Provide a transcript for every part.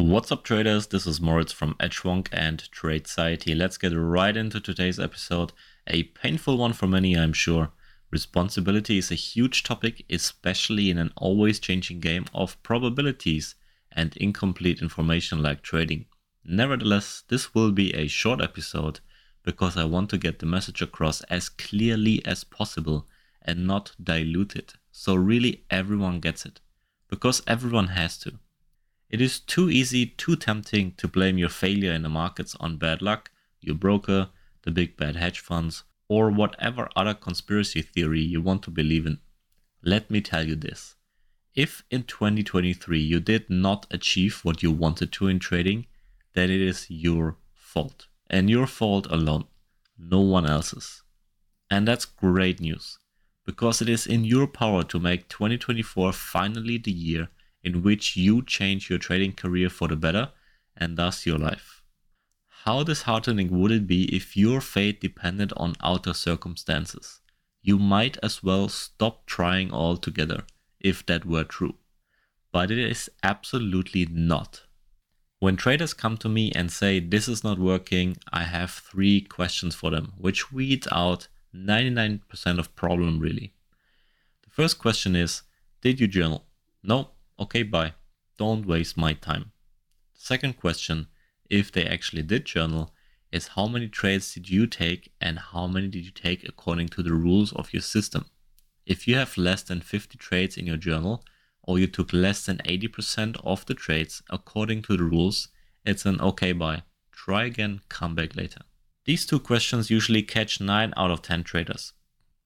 What's up, traders? This is Moritz from Edgewonk and Tradeciety. Let's get right into today's episode. A painful one for many, I'm sure. Responsibility is a huge topic, especially in an always changing game of probabilities and incomplete information like trading. Nevertheless, this will be a short episode because I want to get the message across as clearly as possible and not dilute it. So, really, everyone gets it because everyone has to. It is too easy, too tempting to blame your failure in the markets on bad luck, your broker, the big bad hedge funds, or whatever other conspiracy theory you want to believe in. Let me tell you this. If in 2023 you did not achieve what you wanted to in trading, then it is your fault. And your fault alone, no one else's. And that's great news, because it is in your power to make 2024 finally the year in which you change your trading career for the better and thus your life. How disheartening would it be if your fate depended on outer circumstances? You might as well stop trying altogether if that were true. But it is absolutely not. When traders come to me and say this is not working, I have three questions for them, which weeds out 99% of problem really. The first question is, did you journal? No, okay, bye. Don't waste my time. The second question, if they actually did journal, is how many trades did you take and how many did you take according to the rules of your system? If you have less than 50 trades in your journal, or you took less than 80% of the trades according to the rules, it's an okay bye. Try again, come back later. These two questions usually catch 9 out of 10 traders.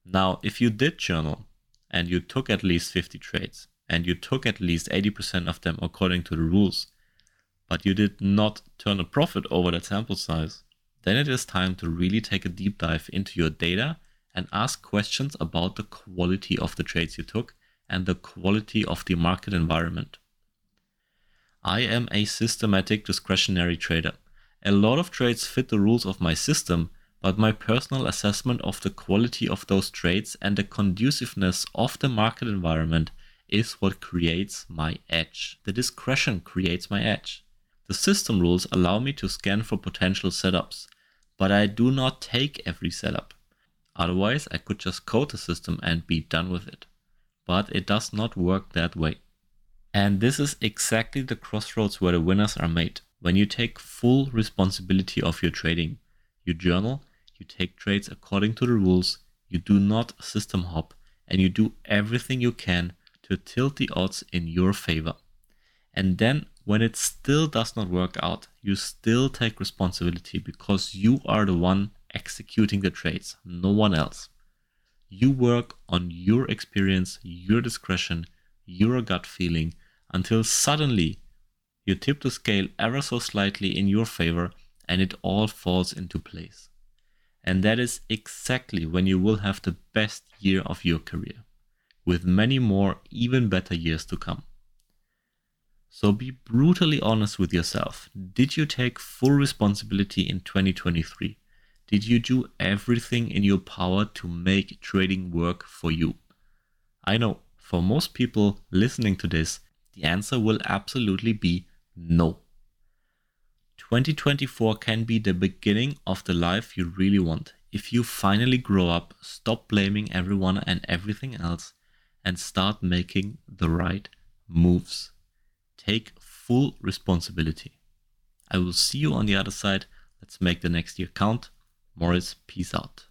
Now, if you did journal and you took at least 50 trades, and you took at least 80% of them according to the rules, but you did not turn a profit over that sample size, then it is time to really take a deep dive into your data and ask questions about the quality of the trades you took and the quality of the market environment. I am a systematic discretionary trader. A lot of trades fit the rules of my system, but my personal assessment of the quality of those trades and the conduciveness of the market environment is what creates my edge. The discretion creates my edge. The system rules allow me to scan for potential setups, but I do not take every setup. Otherwise, I could just code the system and be done with it. But it does not work that way. And this is exactly the crossroads where the winners are made. When you take full responsibility of your trading, you journal, you take trades according to the rules, you do not system hop, and you do everything you can to tilt the odds in your favor. And then, when it still does not work out, you still take responsibility because you are the one executing the trades, no one else. You work on your experience, your discretion, your gut feeling until suddenly you tip the scale ever so slightly in your favor and it all falls into place. And that is exactly when you will have the best year of your career with many more even better years to come. So be brutally honest with yourself. Did you take full responsibility in 2023? Did you do everything in your power to make trading work for you? I know for most people listening to this, the answer will absolutely be no. 2024 can be the beginning of the life you really want if you finally grow up, stop blaming everyone and everything else, and start making the right moves. Take full responsibility. I will see you on the other side. Let's make the next year count. Moritz, peace out.